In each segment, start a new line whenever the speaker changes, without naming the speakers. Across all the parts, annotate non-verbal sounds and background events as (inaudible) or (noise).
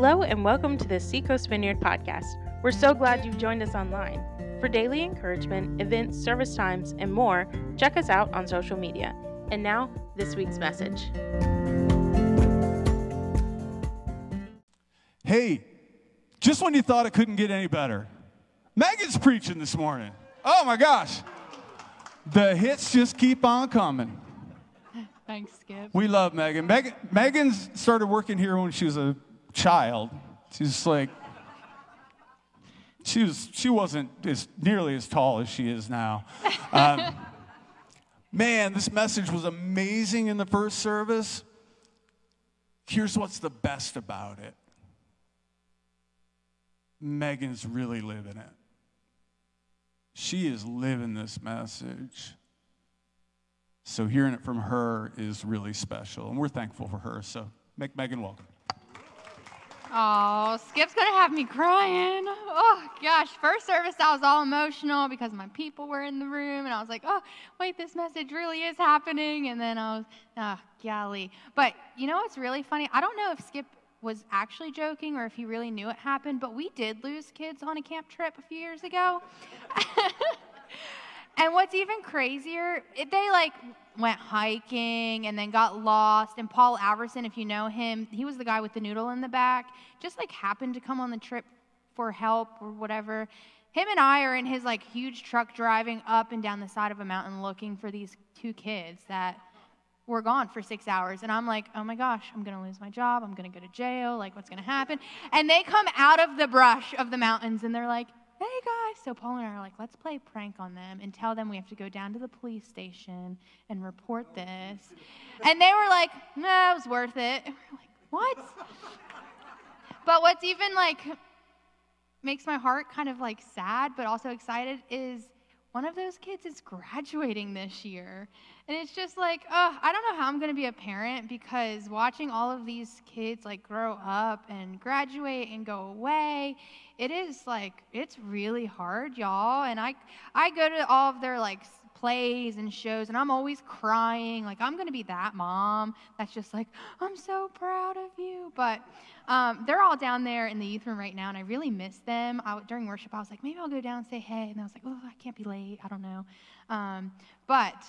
Hello, and welcome to the Seacoast Vineyard podcast. We're so glad you've joined us online. For daily encouragement, events, service times, and more, check us out on social media. And now, this week's message.
Hey, just when you thought it couldn't get any better, Megan's preaching this morning. Oh my gosh. The hits just keep on coming. (laughs)
Thanks, Skip.
We love Megan. Megan Megan's started working here when she was a child. She's like, she was she wasn't as nearly as tall as she is now. Um, (laughs) man, this message was amazing in the first service. Here's what's the best about it. Megan's really living it. She is living this message. So hearing it from her is really special, and we're thankful for her. So make Megan welcome.
Oh, Skip's gonna have me crying. Oh gosh, first service I was all emotional because my people were in the room, and I was like, oh wait, this message really is happening. And then I was, oh golly. But you know what's really funny? I don't know if Skip was actually joking or if he really knew it happened, but we did lose kids on a camp trip a few years ago. (laughs) and what's even crazier, they like went hiking and then got lost. And Paul Alverson, if you know him, he was the guy with the noodle in the back, just like happened to come on the trip for help or whatever. Him and I are in his like huge truck driving up and down the side of a mountain looking for these two kids that were gone for six hours. And I'm like, oh my gosh, I'm to lose my job. I'm to go to jail. Like, what's to happen? And they come out of the brush of the mountains and they're like, hey guys. So Paul and I are like, let's play prank on them and tell them we have to go down to the police station and report this. And they were like, no, it was worth it. And we're like, what? but what's even like makes my heart kind of like sad, but also excited is one of those kids is graduating this year. And it's just like, oh, I don't know how I'm going to be a parent because watching all of these kids like grow up and graduate and go away, it is like it's really hard, y'all. And I I go to all of their like plays and shows and I'm always crying like I'm going to be that mom that's just like I'm so proud of you but um, they're all down there in the youth room right now and I really miss them. I, during worship I was like maybe I'll go down and say hey and I was like oh I can't be late. I don't know. Um, but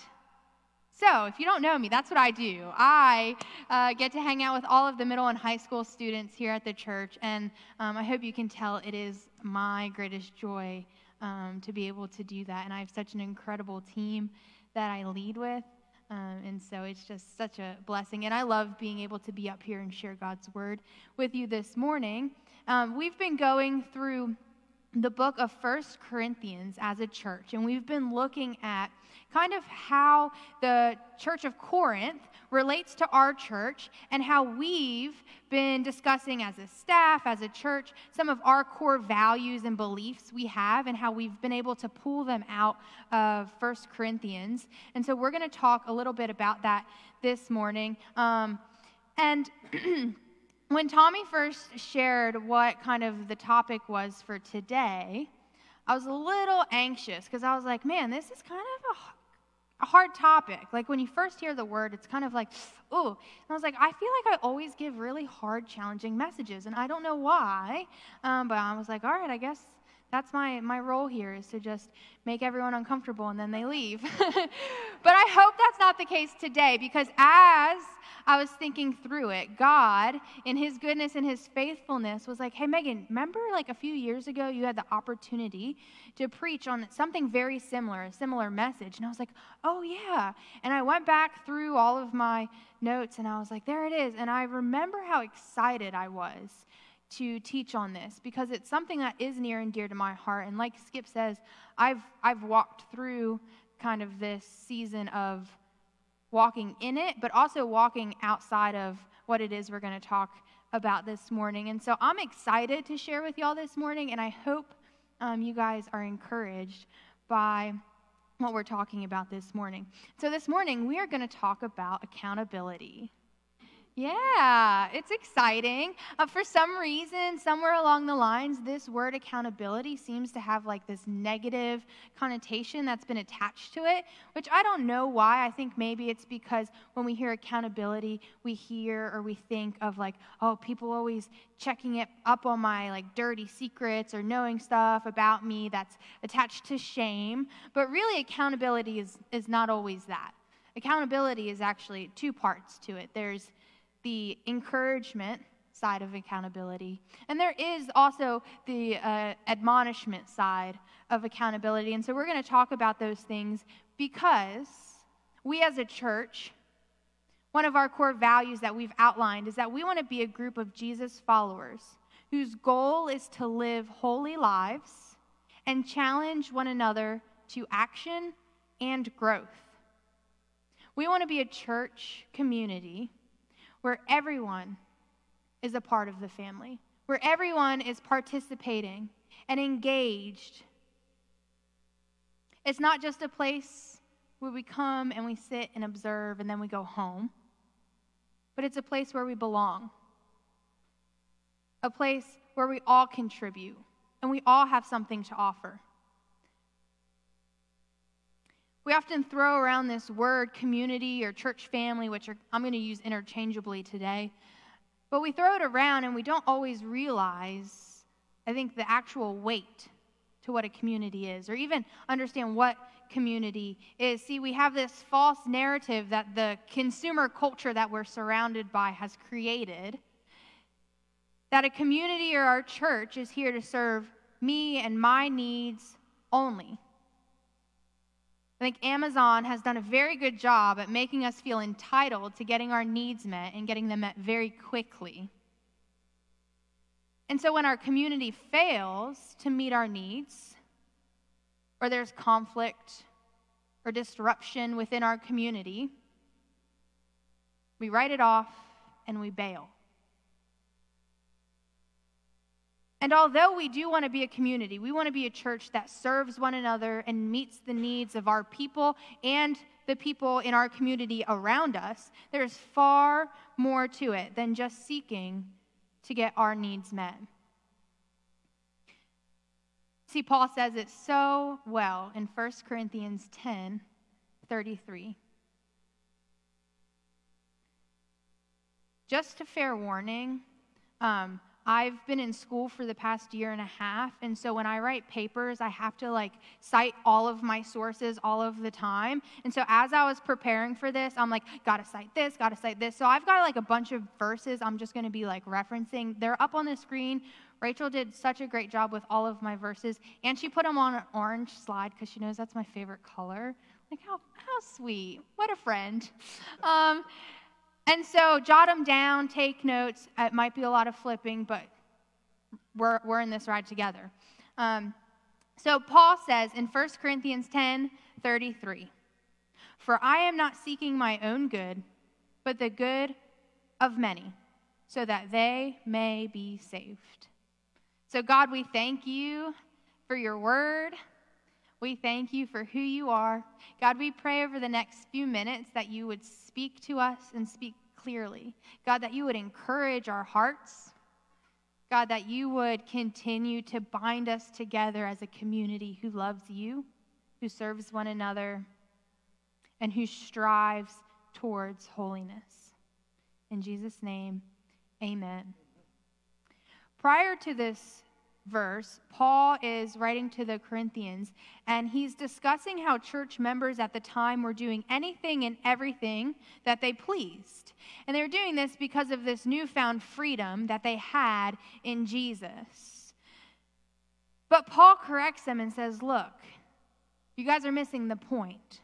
so, if you don't know me, that's what I do. I uh, get to hang out with all of the middle and high school students here at the church, and um, I hope you can tell it is my greatest joy um, to be able to do that. And I have such an incredible team that I lead with, um, and so it's just such a blessing. And I love being able to be up here and share God's word with you this morning. Um, we've been going through the book of First Corinthians as a church, and we've been looking at kind of how the church of Corinth relates to our church and how we've been discussing as a staff, as a church, some of our core values and beliefs we have and how we've been able to pull them out of First Corinthians. And so we're going to talk a little bit about that this morning. Um, and (clears throat) when Tommy first shared what kind of the topic was for today, I was a little anxious because I was like, man, this is kind of a a hard topic. Like when you first hear the word, it's kind of like, ooh. And I was like, I feel like I always give really hard, challenging messages, and I don't know why. Um, but I was like, all right, I guess that's my, my role here is to just make everyone uncomfortable and then they leave. (laughs) but I hope that's not the case today because as I was thinking through it, God, in His goodness and His faithfulness, was like, hey, Megan, remember like a few years ago you had the opportunity to preach on something very similar, a similar message? And I was like, oh, yeah. And I went back through all of my notes and I was like, there it is. And I remember how excited I was to teach on this because it's something that is near and dear to my heart. And like Skip says, I've, I've walked through kind of this season of walking in it, but also walking outside of what it is we're going to talk about this morning. And so I'm excited to share with y'all this morning, and I hope um, you guys are encouraged by what we're talking about this morning. So, this morning, we are going to talk about accountability. Yeah, it's exciting. Uh, for some reason, somewhere along the lines, this word accountability seems to have like this negative connotation that's been attached to it, which I don't know why. I think maybe it's because when we hear accountability, we hear or we think of like, oh, people always checking it up on my like dirty secrets or knowing stuff about me that's attached to shame. But really, accountability is, is not always that. Accountability is actually two parts to it. There's the encouragement side of accountability. And there is also the uh, admonishment side of accountability. And so we're going to talk about those things because we as a church, one of our core values that we've outlined is that we want to be a group of Jesus followers whose goal is to live holy lives and challenge one another to action and growth. We want to be a church community where everyone is a part of the family, where everyone is participating and engaged. It's not just a place where we come and we sit and observe and then we go home, but it's a place where we belong, a place where we all contribute and we all have something to offer. We often throw around this word community or church family, which are, I'm going to use interchangeably today. But we throw it around and we don't always realize, I think, the actual weight to what a community is, or even understand what community is. See, we have this false narrative that the consumer culture that we're surrounded by has created that a community or our church is here to serve me and my needs only. I think Amazon has done a very good job at making us feel entitled to getting our needs met and getting them met very quickly. And so when our community fails to meet our needs, or there's conflict or disruption within our community, we write it off and we bail. And although we do want to be a community, we want to be a church that serves one another and meets the needs of our people and the people in our community around us, there's far more to it than just seeking to get our needs met. See, Paul says it so well in 1 Corinthians 10 33. Just a fair warning. Um, I've been in school for the past year and a half, and so when I write papers, I have to like cite all of my sources all of the time. And so as I was preparing for this, I'm like, gotta cite this, gotta cite this. So I've got like a bunch of verses I'm just gonna be like referencing. They're up on the screen. Rachel did such a great job with all of my verses, and she put them on an orange slide because she knows that's my favorite color. Like, how, how sweet. What a friend. Um, and so jot them down, take notes. It might be a lot of flipping, but we're, we're in this ride together. Um, so Paul says in 1 Corinthians 10 33, For I am not seeking my own good, but the good of many, so that they may be saved. So, God, we thank you for your word. We thank you for who you are. God, we pray over the next few minutes that you would speak to us and speak clearly. God, that you would encourage our hearts. God, that you would continue to bind us together as a community who loves you, who serves one another, and who strives towards holiness. In Jesus' name, amen. Prior to this verse, Paul is writing to the Corinthians, and he's discussing how church members at the time were doing anything and everything that they pleased. And they were doing this because of this newfound freedom that they had in Jesus. But Paul corrects them and says, Look, you guys are missing the point.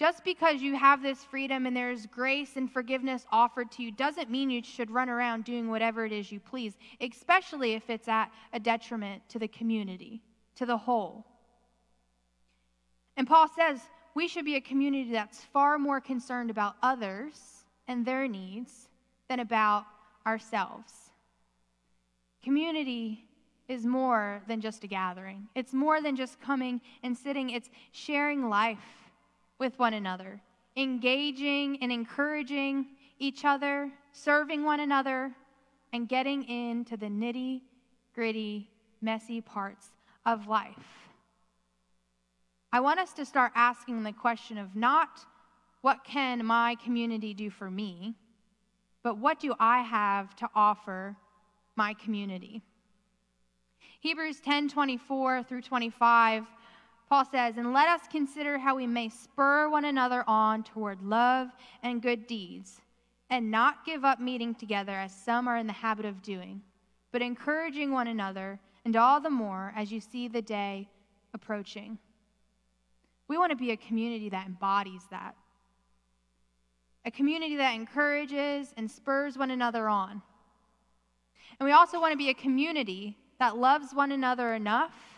Just because you have this freedom and there's grace and forgiveness offered to you doesn't mean you should run around doing whatever it is you please, especially if it's at a detriment to the community, to the whole. And Paul says we should be a community that's far more concerned about others and their needs than about ourselves. Community is more than just a gathering, it's more than just coming and sitting, it's sharing life with one another, engaging and encouraging each other, serving one another, and getting into the nitty gritty, messy parts of life. I want us to start asking the question of not what can my community do for me, but what do I have to offer my community? Hebrews 10 24 through 25, Paul says, And let us consider how we may spur one another on toward love and good deeds, and not give up meeting together as some are in the habit of doing, but encouraging one another, and all the more as you see the day approaching. We want to be a community that embodies that. A community that encourages and spurs one another on. And we also want to be a community that loves one another enough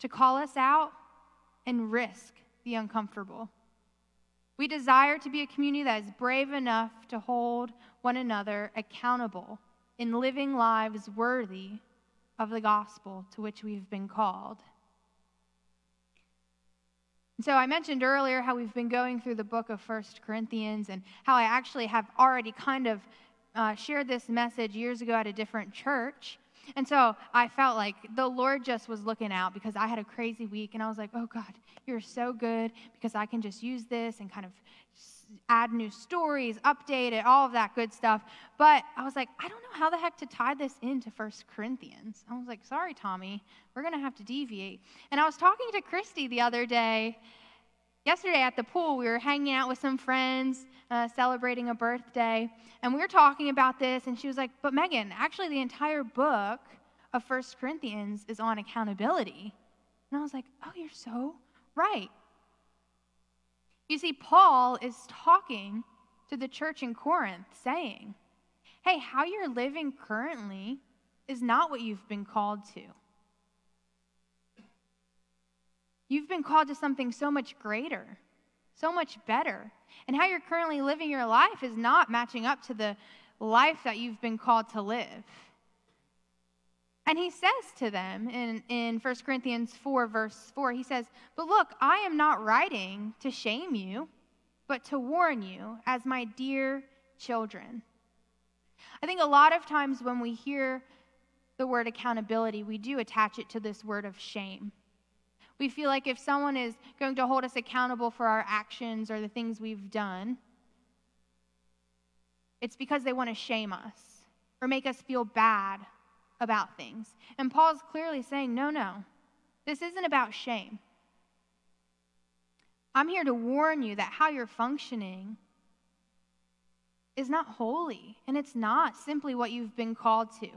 to call us out and risk the uncomfortable. We desire to be a community that is brave enough to hold one another accountable in living lives worthy of the gospel to which we've been called. So I mentioned earlier how we've been going through the book of First Corinthians and how I actually have already kind of uh, shared this message years ago at a different church. And so I felt like the Lord just was looking out because I had a crazy week and I was like, oh God, you're so good because I can just use this and kind of add new stories, update it, all of that good stuff. But I was like, I don't know how the heck to tie this into First Corinthians. I was like, sorry, Tommy, we're going to have to deviate. And I was talking to Christy the other day. Yesterday at the pool, we were hanging out with some friends, uh, celebrating a birthday, and we were talking about this. And she was like, But Megan, actually, the entire book of First Corinthians is on accountability. And I was like, Oh, you're so right. You see, Paul is talking to the church in Corinth, saying, Hey, how you're living currently is not what you've been called to. You've been called to something so much greater, so much better. And how you're currently living your life is not matching up to the life that you've been called to live. And he says to them in, in 1 Corinthians 4, verse 4, he says, But look, I am not writing to shame you, but to warn you as my dear children. I think a lot of times when we hear the word accountability, we do attach it to this word of shame. We feel like if someone is going to hold us accountable for our actions or the things we've done, it's because they want to shame us or make us feel bad about things. And Paul's clearly saying, no, no, this isn't about shame. I'm here to warn you that how you're functioning is not holy, and it's not simply what you've been called to.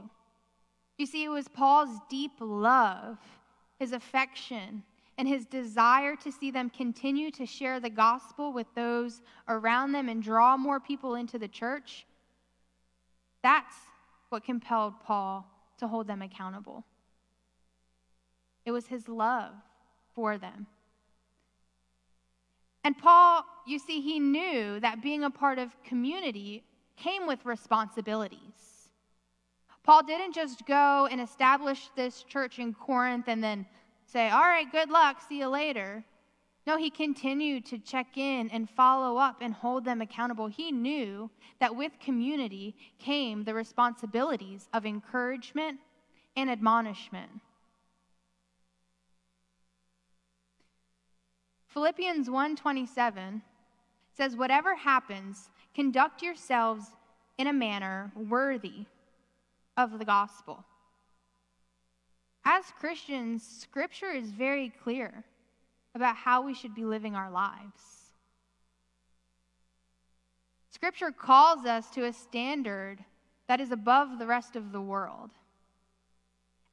You see, it was Paul's deep love, his affection, and his desire to see them continue to share the gospel with those around them and draw more people into the church. That's what compelled Paul to hold them accountable. It was his love for them. And Paul, you see, he knew that being a part of community came with responsibilities. Paul didn't just go and establish this church in Corinth and then say, All right, good luck, see you later. No, he continued to check in and follow up and hold them accountable. He knew that with community came the responsibilities of encouragement and admonishment. Philippians 1:27 says whatever happens conduct yourselves in a manner worthy of the gospel. As Christians, scripture is very clear about how we should be living our lives. Scripture calls us to a standard that is above the rest of the world.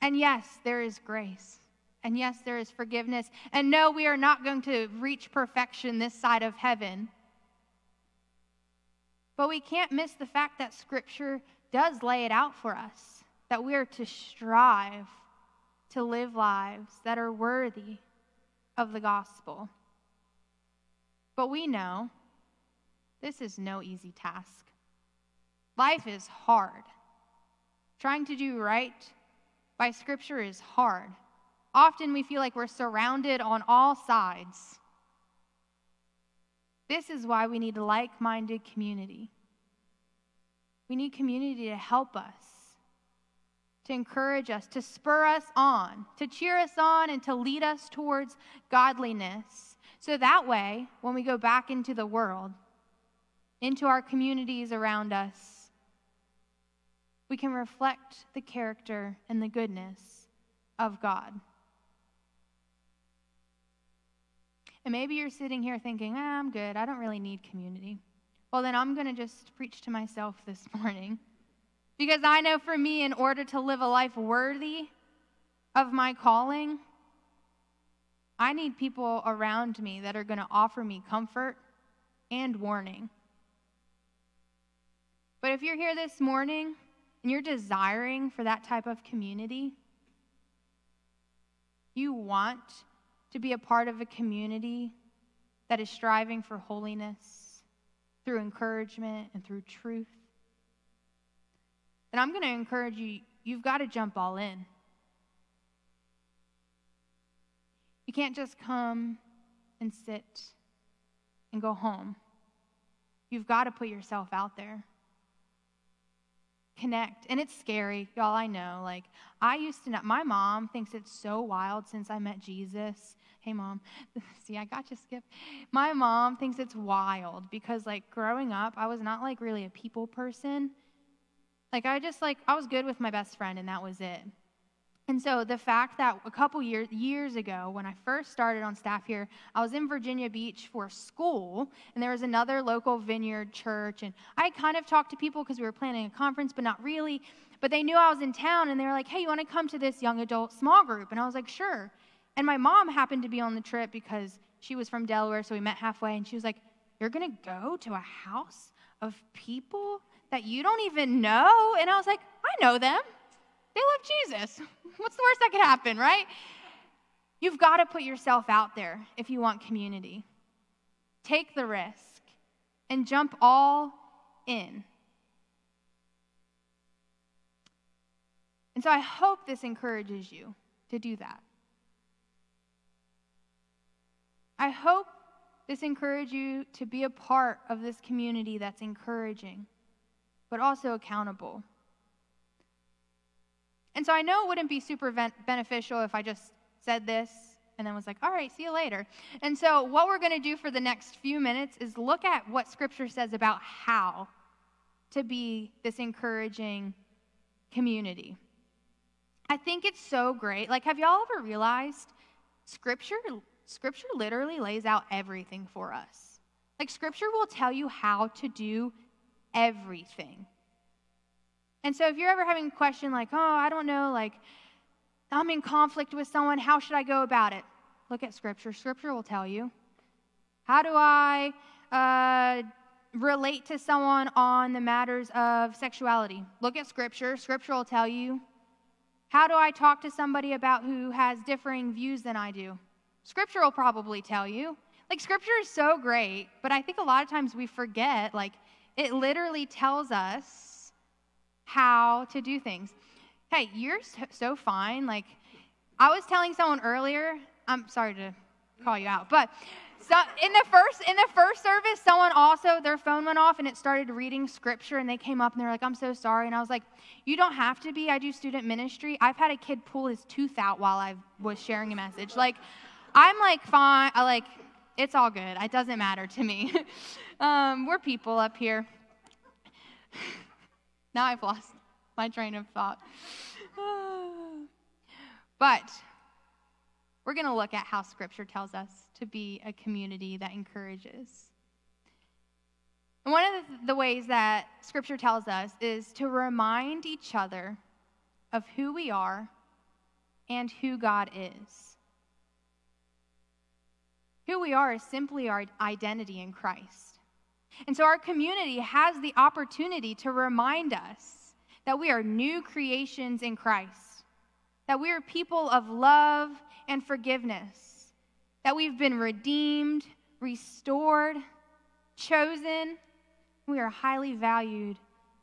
And yes, there is grace. And yes, there is forgiveness. And no, we are not going to reach perfection this side of heaven. But we can't miss the fact that Scripture does lay it out for us that we are to strive to live lives that are worthy of the gospel. But we know this is no easy task. Life is hard. Trying to do right by Scripture is hard. Often we feel like we're surrounded on all sides. This is why we need a like minded community We need community to help us, to encourage us, to spur us on, to cheer us on, and to lead us towards godliness. So that way, when we go back into the world, into our communities around us, we can reflect the character and the goodness of God. And maybe you're sitting here thinking, ah, I'm good. I don't really need community. Well, then I'm going to just preach to myself this (laughs) morning. Because I know for me, in order to live a life worthy of my calling, I need people around me that are going to offer me comfort and warning. But if you're here this morning and you're desiring for that type of community, you want to be a part of a community that is striving for holiness through encouragement and through truth, then I'm going to encourage you, you've got to jump all in. You can't just come and sit and go home. You've got to put yourself out there. Connect. And it's scary, y'all, I know. Like, I used to know, my mom thinks it's so wild since I met Jesus. Hey, mom. (laughs) See, I got you, Skip. My mom thinks it's wild because, like, growing up, I was not, like, really a people person. Like, I just, like, I was good with my best friend, and that was it. And so the fact that a couple years years ago, when I first started on staff here, I was in Virginia Beach for school, and there was another local vineyard church, and I kind of talked to people because we were planning a conference, but not really. But they knew I was in town, and they were like, "Hey, you want to come to this young adult small group?" And I was like, "Sure." And my mom happened to be on the trip because she was from Delaware, so we met halfway, and she was like, "You're gonna go to a house of people that you don't even know?" And I was like, "I know them." They love Jesus. (laughs) What's the worst that could happen, right? You've got to put yourself out there if you want community. Take the risk and jump all in. And so I hope this encourages you to do that. I hope this encourages you to be a part of this community that's encouraging, but also accountable. And so I know it wouldn't be super beneficial if I just said this and then was like, all right, see you later. And so what we're going to do for the next few minutes is look at what Scripture says about how to be this encouraging community. I think it's so great. Like, have y'all ever realized Scripture? Scripture literally lays out everything for us. Like, Scripture will tell you how to do everything. And so if you're ever having a question like, oh, I don't know, like, I'm in conflict with someone, how should I go about it? Look at Scripture. Scripture will tell you. How do I uh, relate to someone on the matters of sexuality? Look at Scripture. Scripture will tell you. How do I talk to somebody about who has differing views than I do? Scripture will probably tell you. Like, Scripture is so great, but I think a lot of times we forget, like, it literally tells us how to do things. Hey, you're so fine. Like, I was telling someone earlier, I'm sorry to call you out, but so in the first in the first service, someone also their phone went off and it started reading scripture, and they came up and they're like, "I'm so sorry," and I was like, "You don't have to be. I do student ministry. I've had a kid pull his tooth out while I was sharing a message. Like, I'm like fine. I like it's all good. It doesn't matter to me. (laughs) um, we're people up here." (laughs) Now I've lost my train of thought. (sighs) but we're going to look at how Scripture tells us to be a community that encourages. And one of the ways that Scripture tells us is to remind each other of who we are and who God is. Who we are is simply our identity in Christ. And so our community has the opportunity to remind us that we are new creations in Christ, that we are people of love and forgiveness, that we've been redeemed, restored, chosen. We are highly valued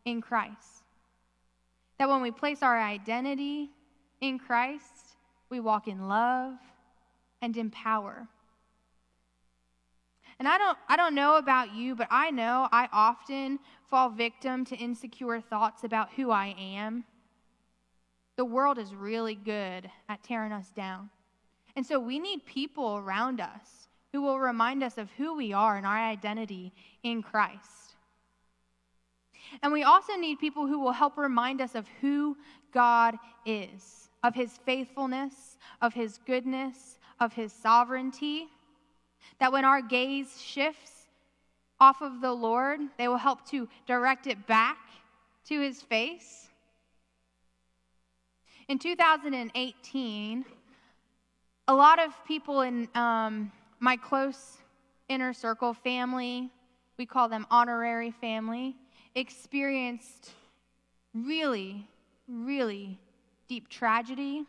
in Christ. That when we place our identity in Christ, we walk in love and in power. And I don't, I don't know about you, but I know I often fall victim to insecure thoughts about who I am. The world is really good at tearing us down. And so we need people around us who will remind us of who we are and our identity in Christ. And we also need people who will help remind us of who God is, of his faithfulness, of his goodness, of his sovereignty. That when our gaze shifts off of the Lord, they will help to direct it back to his face. In 2018, a lot of people in um, my close inner circle family, we call them honorary family, experienced really, really deep tragedy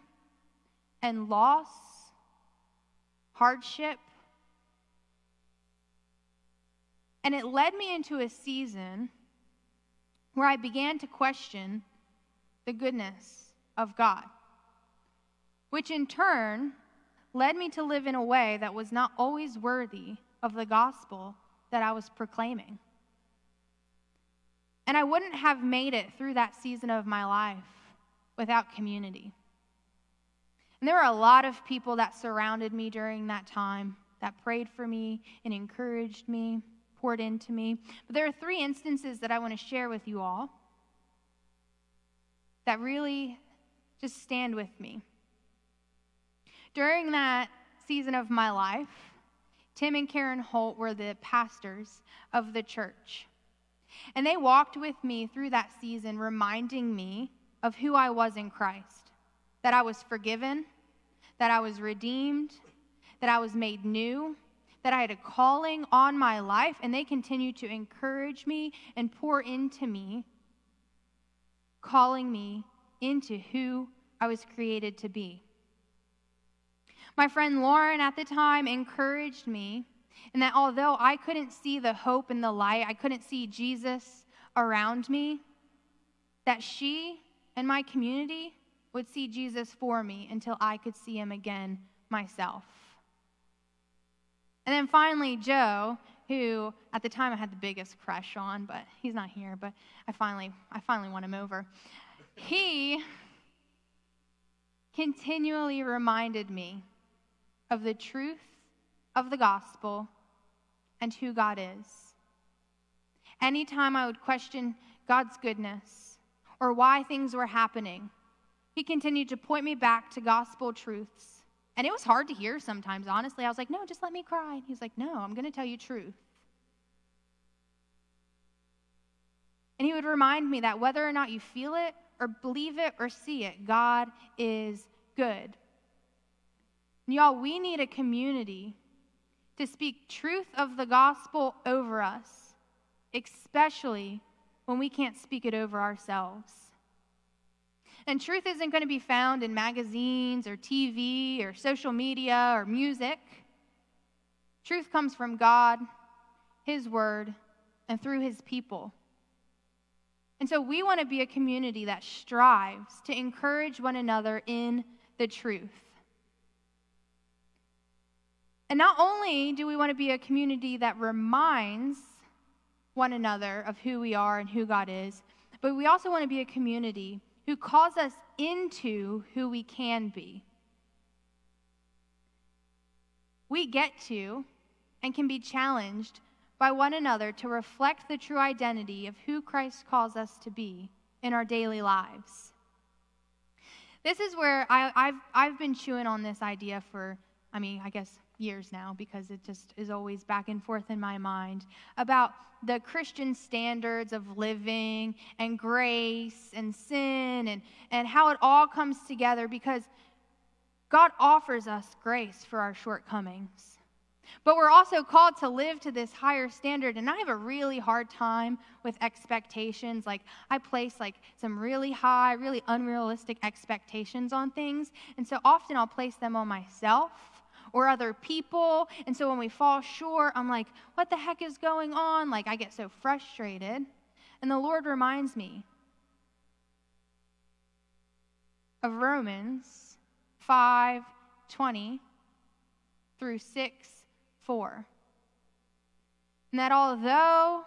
and loss, hardship. And it led me into a season where I began to question the goodness of God, which in turn led me to live in a way that was not always worthy of the gospel that I was proclaiming. And I wouldn't have made it through that season of my life without community. And there were a lot of people that surrounded me during that time that prayed for me and encouraged me, poured into me. But there are three instances that I want to share with you all that really just stand with me. During that season of my life, Tim and Karen Holt were the pastors of the church. And they walked with me through that season, reminding me of who I was in Christ that I was forgiven, that I was redeemed, that I was made new, that I had a calling on my life, and they continue to encourage me and pour into me, calling me into who I was created to be. My friend Lauren at the time encouraged me, and that although I couldn't see the hope and the light, I couldn't see Jesus around me, that she and my community would see Jesus for me until I could see him again myself. And then finally, Joe, who at the time I had the biggest crush on, but he's not here, but I finally, I finally won him over. He continually reminded me of the truth of the gospel and who God is. Anytime I would question God's goodness or why things were happening, he continued to point me back to gospel truths. And it was hard to hear sometimes, honestly. I was like, no, just let me cry. And he's like, no, I'm going to tell you truth. And he would remind me that whether or not you feel it or believe it or see it, God is good. And y'all, we need a community to speak truth of the gospel over us, especially when we can't speak it over ourselves. And truth isn't going to be found in magazines or TV or social media or music. Truth comes from God, His Word, and through His people. And so we want to be a community that strives to encourage one another in the truth. And not only do we want to be a community that reminds one another of who we are and who God is, but we also want to be a community who calls us into who we can be. We get to and can be challenged by one another to reflect the true identity of who Christ calls us to be in our daily lives. This is where I, have I've been chewing on this idea for, I mean, I guess years now because it just is always back and forth in my mind about the Christian standards of living and grace and sin and, and how it all comes together because God offers us grace for our shortcomings. But we're also called to live to this higher standard. And I have a really hard time with expectations. Like, I place like some really high, really unrealistic expectations on things. And so often I'll place them on myself or other people. And so when we fall short, I'm like, what the heck is going on? Like, I get so frustrated. And the Lord reminds me of Romans 5 20 through 6 4. And that although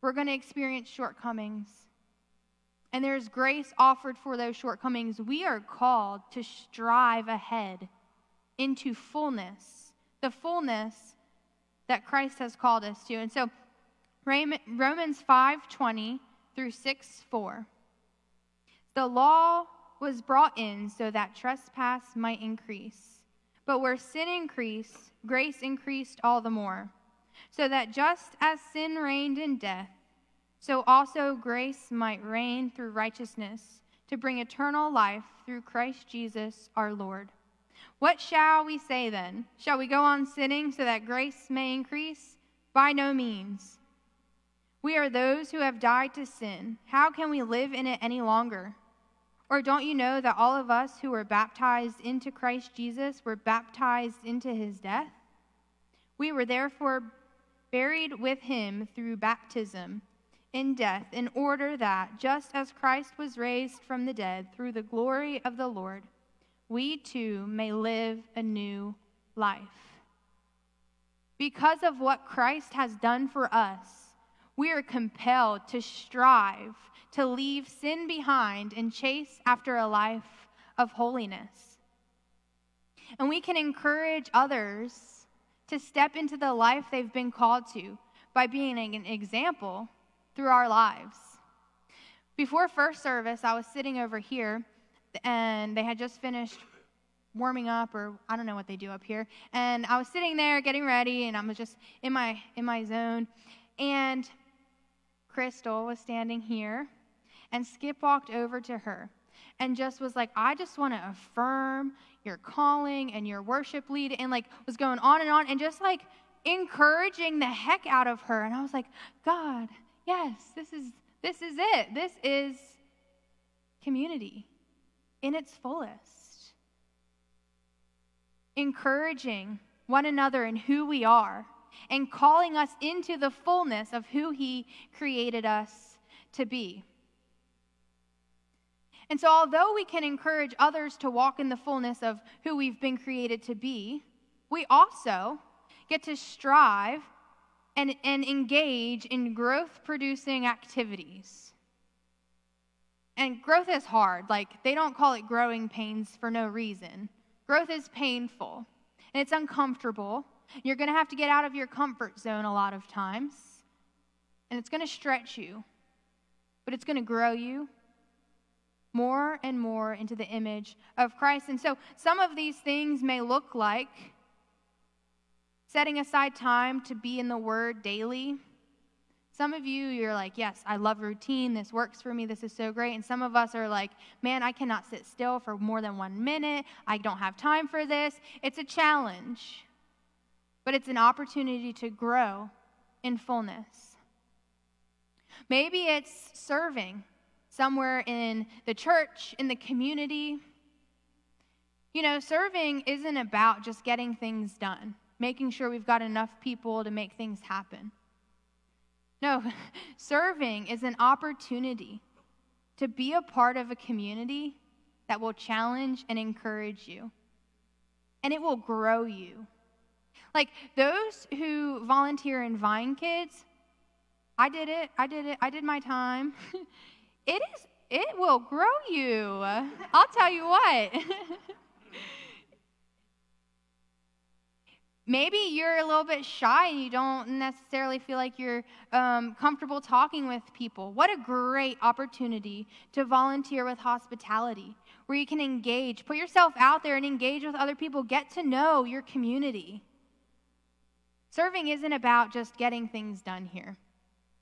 we're going to experience shortcomings, and there's grace offered for those shortcomings, we are called to strive ahead into fullness, the fullness that Christ has called us to. And so Romans 5:20 through 6:4. The law was brought in so that trespass might increase. But where sin increased, grace increased all the more. So that just as sin reigned in death, so also grace might reign through righteousness to bring eternal life through Christ Jesus our Lord. What shall we say then? Shall we go on sinning so that grace may increase? By no means. We are those who have died to sin. How can we live in it any longer? Or don't you know that all of us who were baptized into Christ Jesus were baptized into his death? We were therefore buried with him through baptism in death, in order that, just as Christ was raised from the dead through the glory of the Lord, we too may live a new life. Because of what Christ has done for us, we are compelled to strive to leave sin behind and chase after a life of holiness. And we can encourage others to step into the life they've been called to by being an example through our lives. Before first service, I was sitting over here, and they had just finished warming up, or I don't know what they do up here. And I was sitting there getting ready, and I was just in my in my zone. And Crystal was standing here, and Skip walked over to her and just was like, I just want to affirm your calling and your worship lead, and like was going on and on, and just like encouraging the heck out of her. And I was like, God, yes, this is this is it. This is community in its fullest. Encouraging one another in who we are and calling us into the fullness of who he created us to be. And so, although we can encourage others to walk in the fullness of who we've been created to be, we also get to strive and, and engage in growth producing activities. And growth is hard. Like, they don't call it growing pains for no reason. Growth is painful and it's uncomfortable. You're going to have to get out of your comfort zone a lot of times, and it's going to stretch you, but it's going to grow you more and more into the image of Christ. And so, some of these things may look like setting aside time to be in the Word daily. Some of you, you're like, yes, I love routine. This works for me. This is so great. And some of us are like, man, I cannot sit still for more than one minute. I don't have time for this. It's a challenge, but it's an opportunity to grow in fullness. Maybe it's serving somewhere in the church, in the community. You know, serving isn't about just getting things done making sure we've got enough people to make things happen. No, (laughs) serving is an opportunity to be a part of a community that will challenge and encourage you. And it will grow you. Like those who volunteer in Vine Kids, I did it, I did it, I did my time. (laughs) it is, it will grow you. I'll tell you what. (laughs) Maybe you're a little bit shy and you don't necessarily feel like you're um, comfortable talking with people. What a great opportunity to volunteer with hospitality, where you can engage, put yourself out there and engage with other people, get to know your community. Serving isn't about just getting things done here.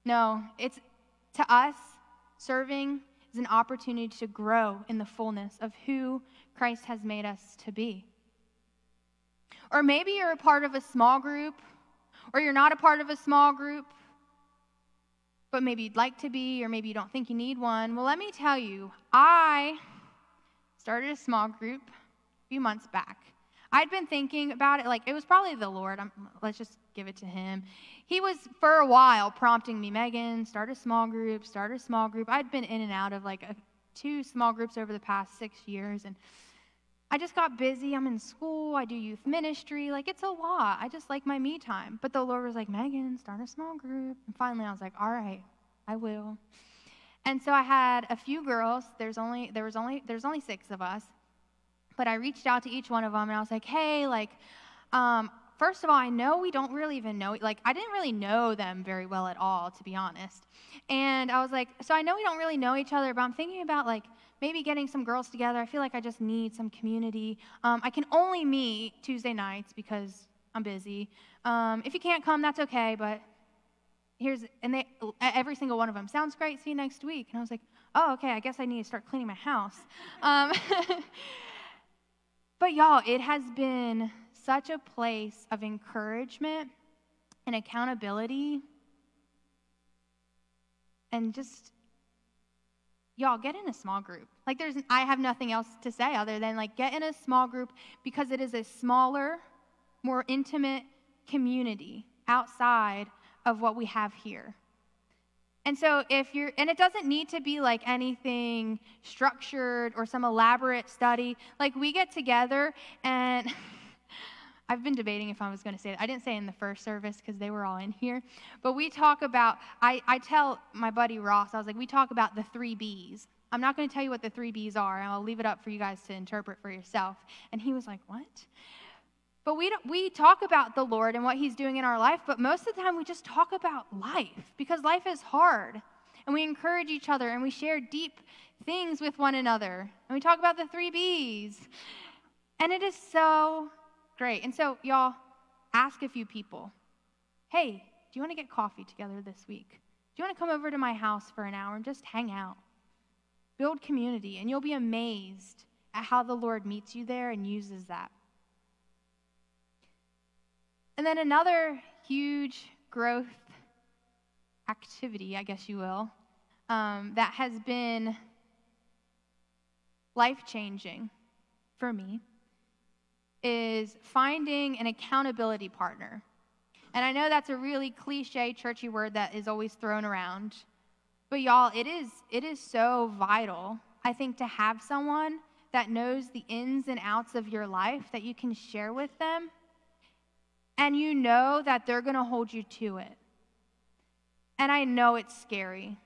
No, it's to us, serving is an opportunity to grow in the fullness of who Christ has made us to be. Or maybe you're a part of a small group, or you're not a part of a small group, but maybe you'd like to be, or maybe you don't think you need one. Well, let me tell you, I started a small group a few months back. I'd been thinking about it, like it was probably the Lord. I'm, let's just give it to Him. He was for a while prompting me, Megan, start a small group, start a small group. I'd been in and out of like a, two small groups over the past six years, and I just got busy. I'm in school. I do youth ministry. Like, it's a lot. I just like my me time. But the Lord was like, Megan, start a small group. And finally, I was like, all right, I will. And so I had a few girls. There's only, there was only, there's only six of us. But I reached out to each one of them and I was like, hey, like, um, first of all, I know we don't really even know, like, I didn't really know them very well at all, to be honest. And I was like, so I know we don't really know each other, but I'm thinking about, like, maybe getting some girls together. I feel like I just need some community. Um, I can only meet Tuesday nights because I'm busy. Um, if you can't come, that's okay, but here's, and they, every single one of them, sounds great, see you next week. And I was like, oh, okay, I guess I need to start cleaning my house. (laughs) Um, (laughs) but y'all, it has been such a place of encouragement and accountability and just y'all get in a small group. Like there's i have nothing else to say other than like get in a small group because it is a smaller more intimate community outside of what we have here. And so if you're and it doesn't need to be like anything structured or some elaborate study. Like we get together and (laughs) I've been debating if I was going to say it. I didn't say in the first service because they were all in here. But we talk about, I, I tell my buddy Ross, I was like, we talk about the three B's. I'm not going to tell you what the three B's are, and I'll leave it up for you guys to interpret for yourself. And he was like, what? But we, don't, we talk about the Lord and what He's doing in our life, but most of the time we just talk about life because life is hard. And we encourage each other and we share deep things with one another. And we talk about the three B's. And it is so Great. And so, y'all, ask a few people hey, do you want to get coffee together this week? Do you want to come over to my house for an hour and just hang out? Build community, and you'll be amazed at how the Lord meets you there and uses that. And then another huge growth activity, I guess you will, um, that has been life changing for me is finding an accountability partner. And I know that's a really cliche, churchy word that is always thrown around. But y'all, it is, it is so vital, I think, to have someone that knows the ins and outs of your life that you can share with them. And you know that they're going to hold you to it. And I know it's scary.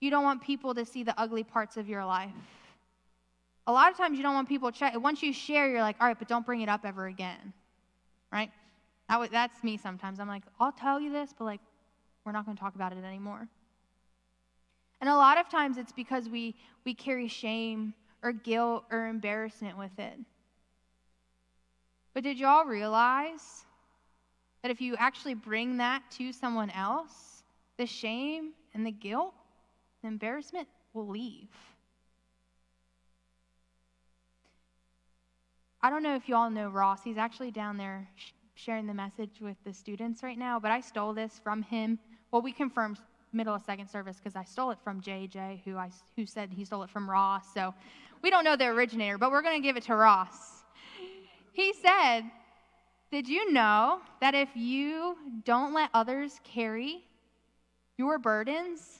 You don't want people to see the ugly parts of your life a lot of times you don't want people to check. Once you share, you're like, all right, but don't bring it up ever again. Right? That, that's me sometimes. I'm like, I'll tell you this, but like, we're not going to talk about it anymore. And a lot of times it's because we, we carry shame or guilt or embarrassment with it. But did y'all realize that if you actually bring that to someone else, the shame and the guilt, the embarrassment will leave? I don't know if you all know Ross. He's actually down there sh- sharing the message with the students right now, but I stole this from him. Well, we confirmed middle of second service because I stole it from JJ, who, I, who said he stole it from Ross. So we don't know the originator, but we're going to give it to Ross. He said, Did you know that if you don't let others carry your burdens,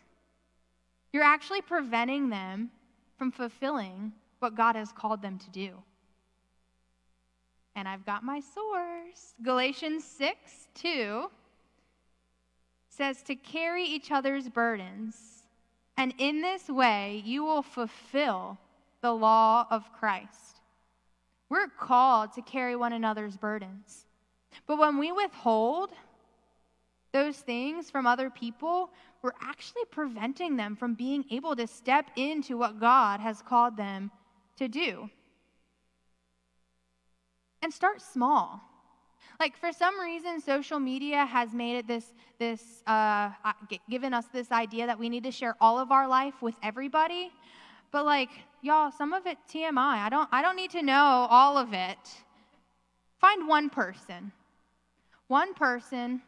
you're actually preventing them from fulfilling what God has called them to do? And I've got my source. Galatians 6 2 says to carry each other's burdens, and in this way you will fulfill the law of Christ. We're called to carry one another's burdens. But when we withhold those things from other people, we're actually preventing them from being able to step into what God has called them to do and start small. Like for some reason, social media has made it this, this, uh, given us this idea that we need to share all of our life with everybody. But like, y'all, some of it TMI. I don't, I don't need to know all of it. Find one person, one person,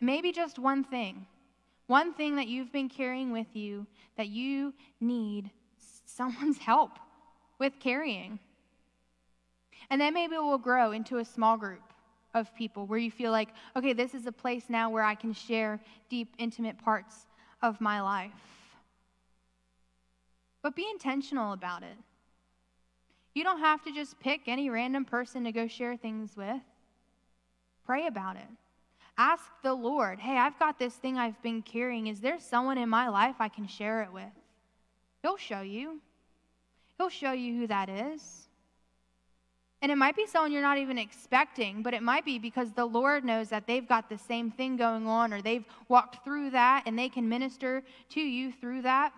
maybe just one thing, one thing that you've been carrying with you that you need someone's (laughs) help with carrying. And then maybe we'll grow into a small group of people where you feel like, okay, this is a place now where I can share deep, intimate parts of my life. But be intentional about it. You don't have to just pick any random person to go share things with. Pray about it. Ask the Lord, hey, I've got this thing I've been carrying. Is there someone in my life I can share it with? He'll show you. He'll show you who that is. And it might be someone you're not even expecting, but it might be because the Lord knows that they've got the same thing going on or they've walked through that and they can minister to you through that.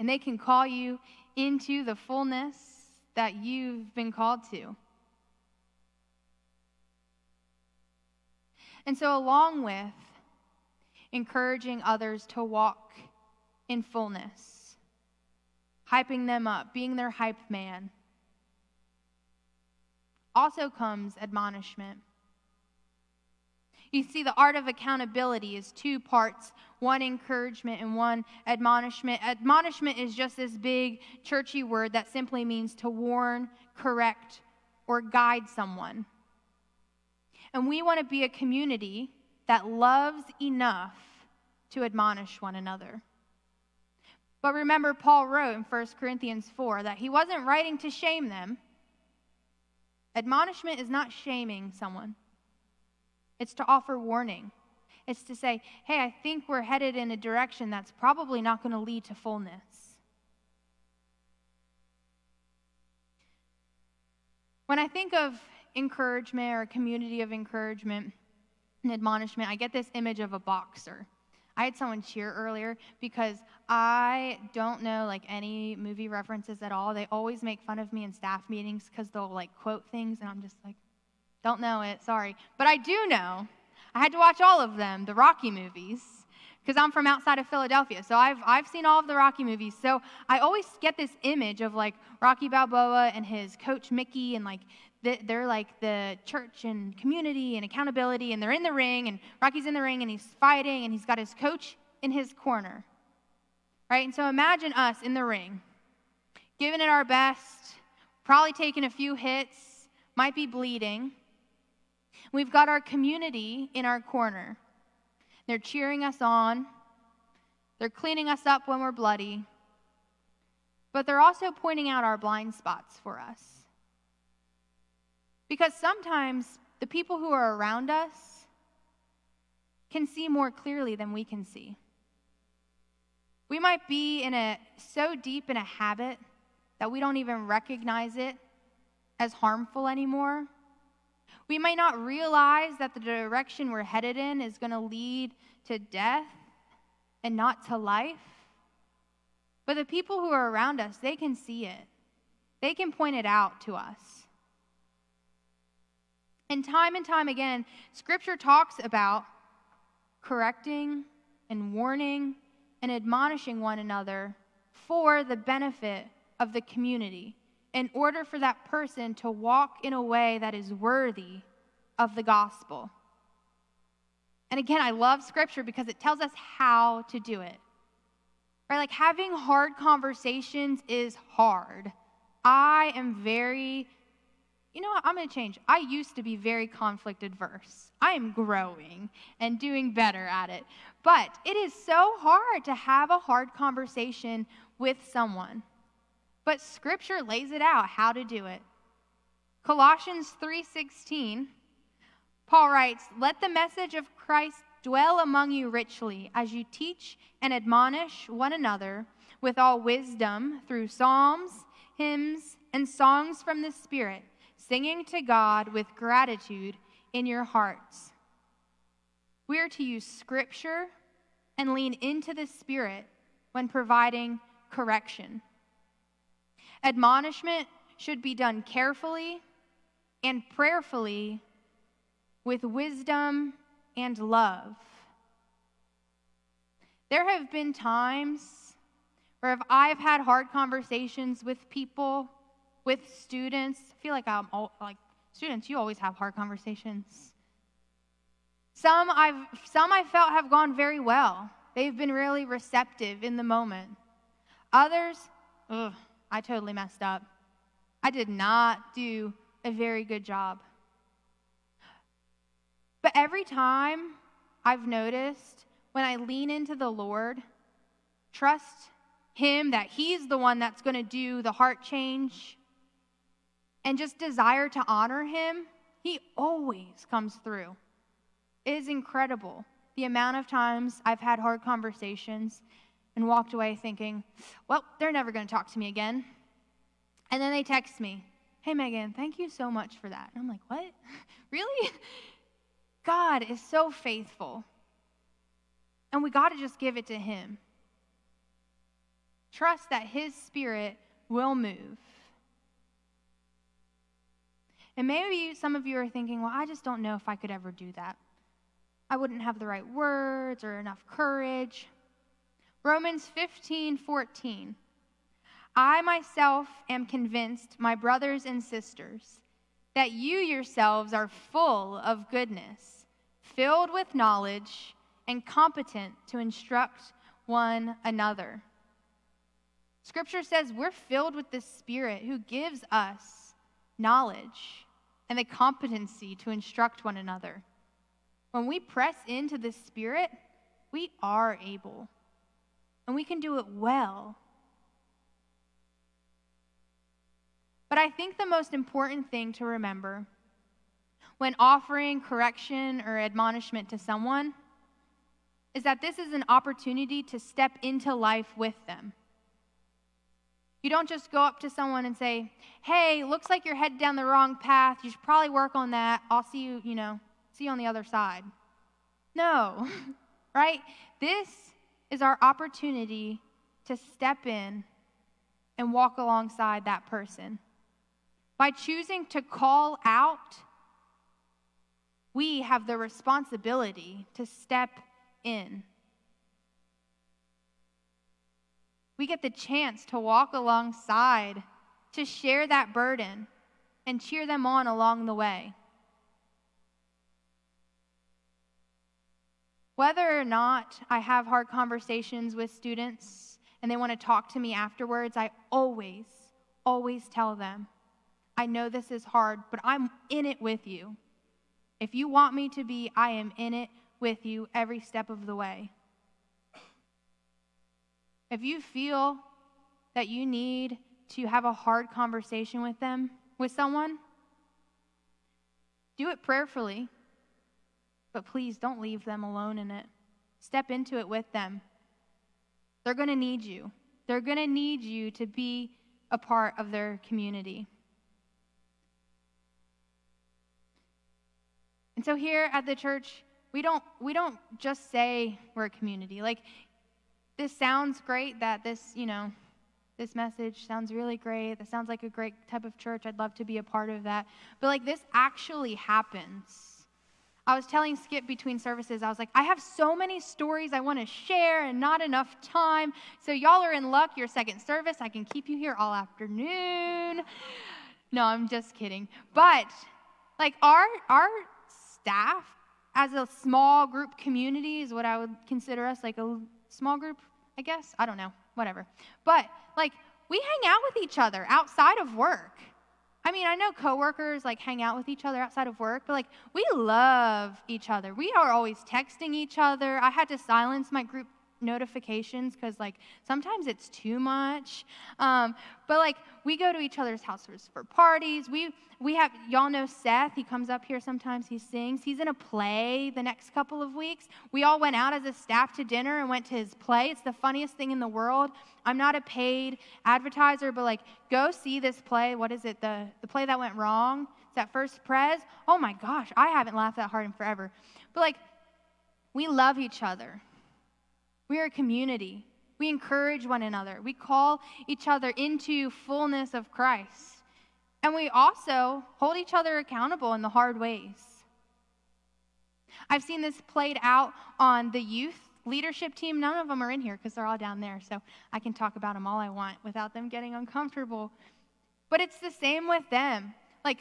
And they can call you into the fullness that you've been called to. And so, along with encouraging others to walk in fullness, hyping them up, being their hype man, also comes admonishment. You see, the art of accountability is two parts one encouragement and one admonishment. Admonishment is just this big churchy word that simply means to warn, correct, or guide someone. And we want to be a community that loves enough to admonish one another. But remember, Paul wrote in 1 Corinthians 4 that he wasn't writing to shame them. Admonishment is not shaming someone, it's to offer warning. It's to say, hey, I think we're headed in a direction that's probably not going to lead to fullness. When I think of encouragement or a community of encouragement and admonishment, I get this image of a boxer. I had someone cheer earlier because I don't know like any movie references at all. They always make fun of me in staff meetings because they'll like quote things, and I'm just like, don't know it, sorry. But I do know. I had to watch all of them, the Rocky movies, because I'm from outside of Philadelphia. So I've, I've seen all of the Rocky movies. So I always get this image of like Rocky Balboa and his coach Mickey and like they're like the church and community and accountability, and they're in the ring, and Rocky's in the ring, and he's fighting, and he's got his coach in his corner. Right? And so imagine us in the ring, giving it our best, probably taking a few hits, might be bleeding. We've got our community in our corner. They're cheering us on, they're cleaning us up when we're bloody, but they're also pointing out our blind spots for us. Because sometimes the people who are around us can see more clearly than we can see. We might be in a so deep in a habit that we don't even recognize it as harmful anymore. We might not realize that the direction we're headed in is going to lead to death and not to life. But the people who are around us, they can see it. They can point it out to us. And time and time again, Scripture talks about correcting and warning and admonishing one another for the benefit of the community in order for that person to walk in a way that is worthy of the gospel. And again, I love scripture because it tells us how to do it. Right? Like having hard conversations is hard. I am very you know what? I'm going to change. I used to be very conflict adverse. I am growing and doing better at it. But it is so hard to have a hard conversation with someone. But scripture lays it out how to do it. Colossians 3:16 Paul writes, "Let the message of Christ dwell among you richly as you teach and admonish one another with all wisdom through psalms, hymns, and songs from the Spirit." Singing to God with gratitude in your hearts. We are to use scripture and lean into the Spirit when providing correction. Admonishment should be done carefully and prayerfully with wisdom and love. There have been times where I've had hard conversations with people with students. I feel like I'm all, like students. You always have hard conversations. Some I've some I felt have gone very well. They've been really receptive in the moment. Others, ugh, I totally messed up. I did not do a very good job. But every time I've noticed when I lean into the Lord, trust Him, that He's the one that's going to do the heart change, and just desire to honor Him, He always comes through. It is incredible the amount of times I've had hard conversations and walked away thinking, well, they're never going to talk to me again. And then they text me, hey, Megan, thank you so much for that. And I'm like, what? (laughs) really? (laughs) God is so faithful. And we got to just give it to Him. Trust that His Spirit will move. And maybe some of you are thinking, well, I just don't know if I could ever do that. I wouldn't have the right words or enough courage. Romans 15 14. I myself am convinced, my brothers and sisters, that you yourselves are full of goodness, filled with knowledge, and competent to instruct one another. Scripture says we're filled with the Spirit who gives us knowledge and the competency to instruct one another. When we press into the Spirit, we are able, and we can do it well. But I think the most important thing to remember when offering correction or admonishment to someone is that this is an opportunity to step into life with them. You don't just go up to someone and say, Hey, looks like you're headed down the wrong path. You should probably work on that. I'll see you, you know, see you on the other side. No, (laughs) right? This is our opportunity to step in and walk alongside that person. By choosing to call out, we have the responsibility to step in. We get the chance to walk alongside, to share that burden, and cheer them on along the way. Whether or not I have hard conversations with students and they want to talk to me afterwards, I always, always tell them, I know this is hard, but I'm in it with you. If you want me to be, I am in it with you every step of the way. If you feel that you need to have a hard conversation with them, with someone, do it prayerfully. But please don't leave them alone in it. Step into it with them. They're going to need you. They're going to need you to be a part of their community. And so here at the church, we don't we don't just say we're a community. Like this sounds great that this, you know, this message sounds really great. That sounds like a great type of church. I'd love to be a part of that. But like this actually happens. I was telling Skip between services, I was like, I have so many stories I want to share and not enough time. So, y'all are in luck. Your second service, I can keep you here all afternoon. No, I'm just kidding. But, like, our, our staff as a small group community is what I would consider us like a small group, I guess. I don't know, whatever. But, like, we hang out with each other outside of work. I mean, I know coworkers like hang out with each other outside of work, but like we love each other. We are always texting each other. I had to silence my group notifications because like sometimes it's too much. Um, but like we go to each other's houses for parties. We we have y'all know seth he comes up here sometimes he sings. He's in a play the next couple of weeks. We all went out as a staff to dinner and went to his play. It's the funniest thing in the world. I'm not a paid advertiser but like go see this play. What is it? The the play that went wrong? It's that first prez oh my gosh i haven't laughed that hard in forever. But like we love each other we are a community. We encourage one another. We call each other into fullness of Christ. And we also hold each other accountable in the hard ways. I've seen this played out on the youth leadership team. None of them are in here because they're all down there. So I can talk about them all I want without them getting uncomfortable. But it's the same with them. Like,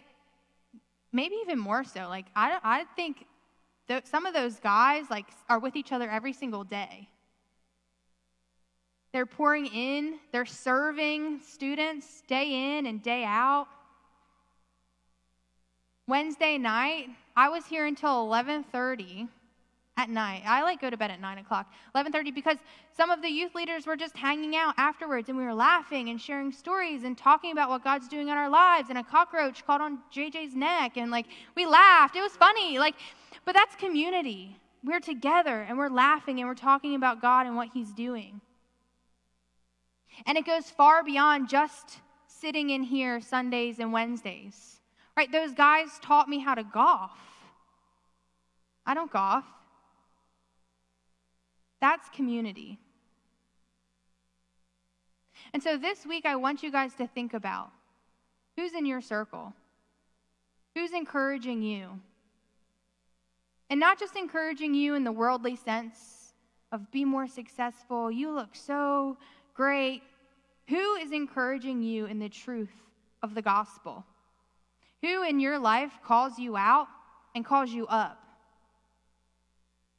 maybe even more so. Like, I, I think th- some of those guys, like, are with each other every single day. They're pouring in, they're serving students day in and day out. Wednesday night, I was here until 11:30 at night. I like go to bed at nine o'clock, eleven thirty, because some of the youth leaders were just hanging out afterwards, and we were laughing and sharing stories and talking about what God's doing in our lives. And a cockroach caught on JJ's neck, and like we laughed. It was funny, like, but that's community. We're together and we're laughing and we're talking about God and what He's doing. And it goes far beyond just sitting in here Sundays and Wednesdays. Right? Those guys taught me how to golf. I don't golf. That's community. And so this week, I want you guys to think about who's in your circle, who's encouraging you. And not just encouraging you in the worldly sense of be more successful, you look so great. Who is encouraging you in the truth of the gospel? Who in your life calls you out and calls you up?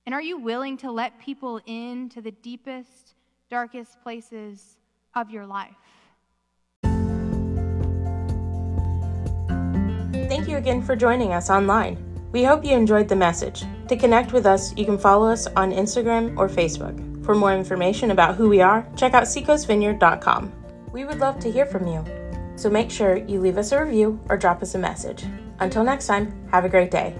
And are you willing to let people into the deepest, darkest places of your life?
Thank you again for joining us online. We hope you enjoyed the message. To connect with us, you can follow us on Instagram or Facebook. For more information about who we are, check out seacoastvineyard.com. We would love to hear from you, so make sure you leave us a review or drop us a message. Until next time, have a great day.